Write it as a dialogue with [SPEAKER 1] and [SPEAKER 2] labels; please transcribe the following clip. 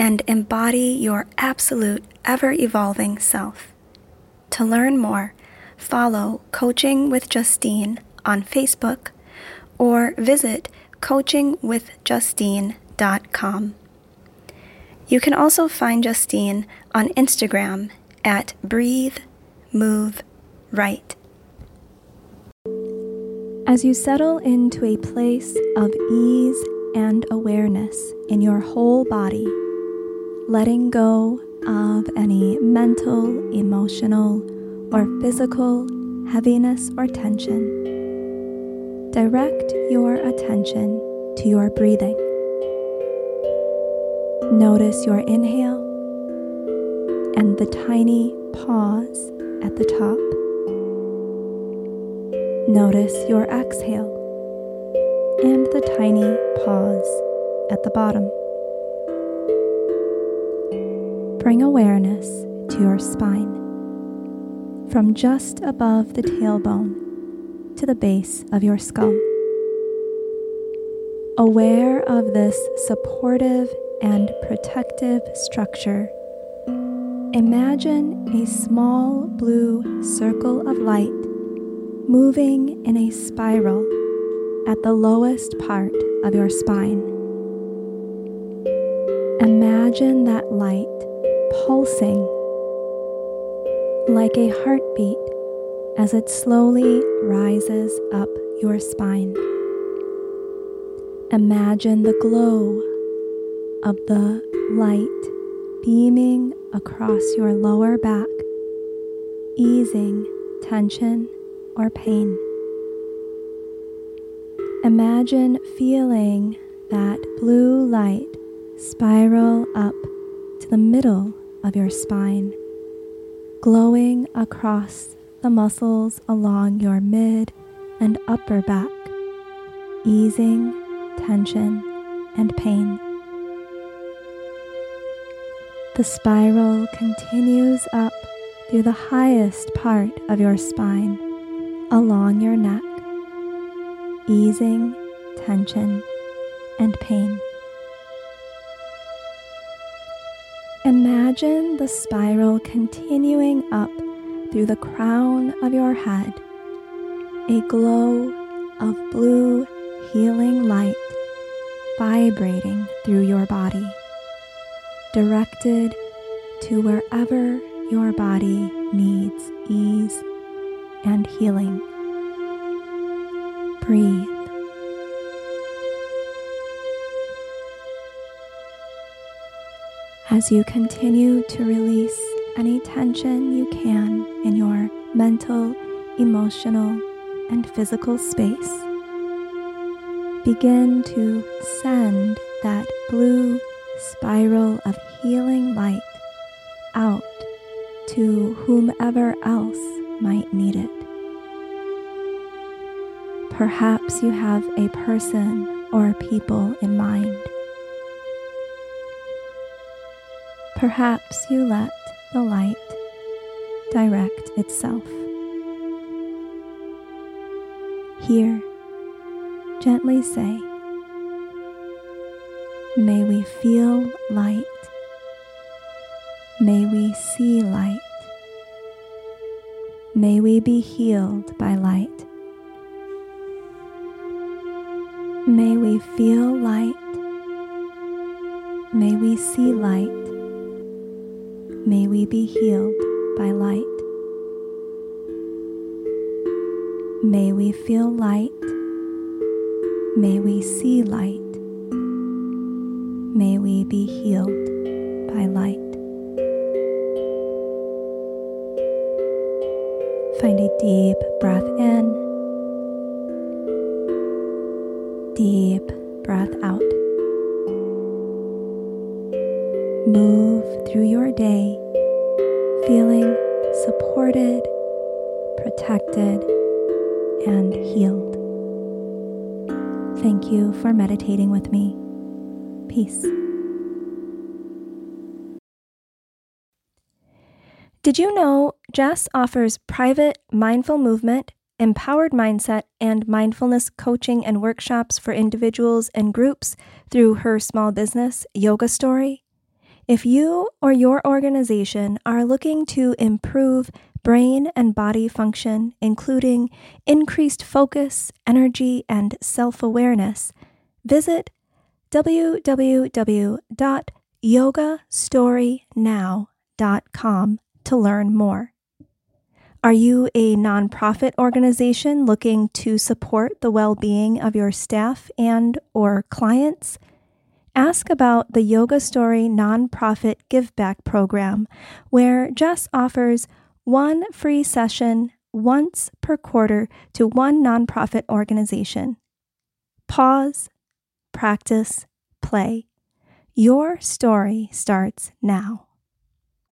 [SPEAKER 1] and embody your absolute, ever evolving self. To learn more, follow Coaching with Justine on Facebook or visit coachingwithjustine.com. You can also find Justine on Instagram at Breathe, Move, Right. As you settle into a place of ease and awareness in your whole body, letting go of any mental, emotional, or physical heaviness or tension. Direct your attention to your breathing. Notice your inhale and the tiny pause at the top. Notice your exhale and the tiny pause at the bottom. Bring awareness to your spine from just above the tailbone to the base of your skull. Aware of this supportive and protective structure, imagine a small blue circle of light moving in a spiral at the lowest part of your spine. Imagine that light pulsing like a heartbeat as it slowly rises up your spine. Imagine the glow of the light beaming across your lower back, easing tension or pain. Imagine feeling that blue light spiral up to the middle of your spine, glowing across the muscles along your mid and upper back, easing tension and pain. The spiral continues up through the highest part of your spine, along your neck, easing tension and pain. Imagine the spiral continuing up through the crown of your head, a glow of blue healing light vibrating through your body, directed to wherever your body needs ease and healing. Breathe. As you continue to release any tension you can in your mental, emotional, and physical space. Begin to send that blue spiral of healing light out to whomever else might need it. Perhaps you have a person or people in mind. Perhaps you let the light direct itself. Here, gently say, May we feel light. May we see light. May we be healed by light. May we feel light. May we see light. May we be healed by light. May we feel light. May we see light. May we be healed by light. Find a deep breath in, deep breath out. Move through your day feeling supported, protected, and healed. Thank you for meditating with me. Peace. Did you know Jess offers private mindful movement, empowered mindset, and mindfulness coaching and workshops for individuals and groups through her small business, Yoga Story? If you or your organization are looking to improve brain and body function, including increased focus, energy, and self awareness, visit www.yogastorynow.com to learn more. Are you a nonprofit organization looking to support the well-being of your staff and or clients? Ask about the Yoga Story nonprofit give back program where Jess offers one free session once per quarter to one nonprofit organization. Pause, practice, play. Your story starts now.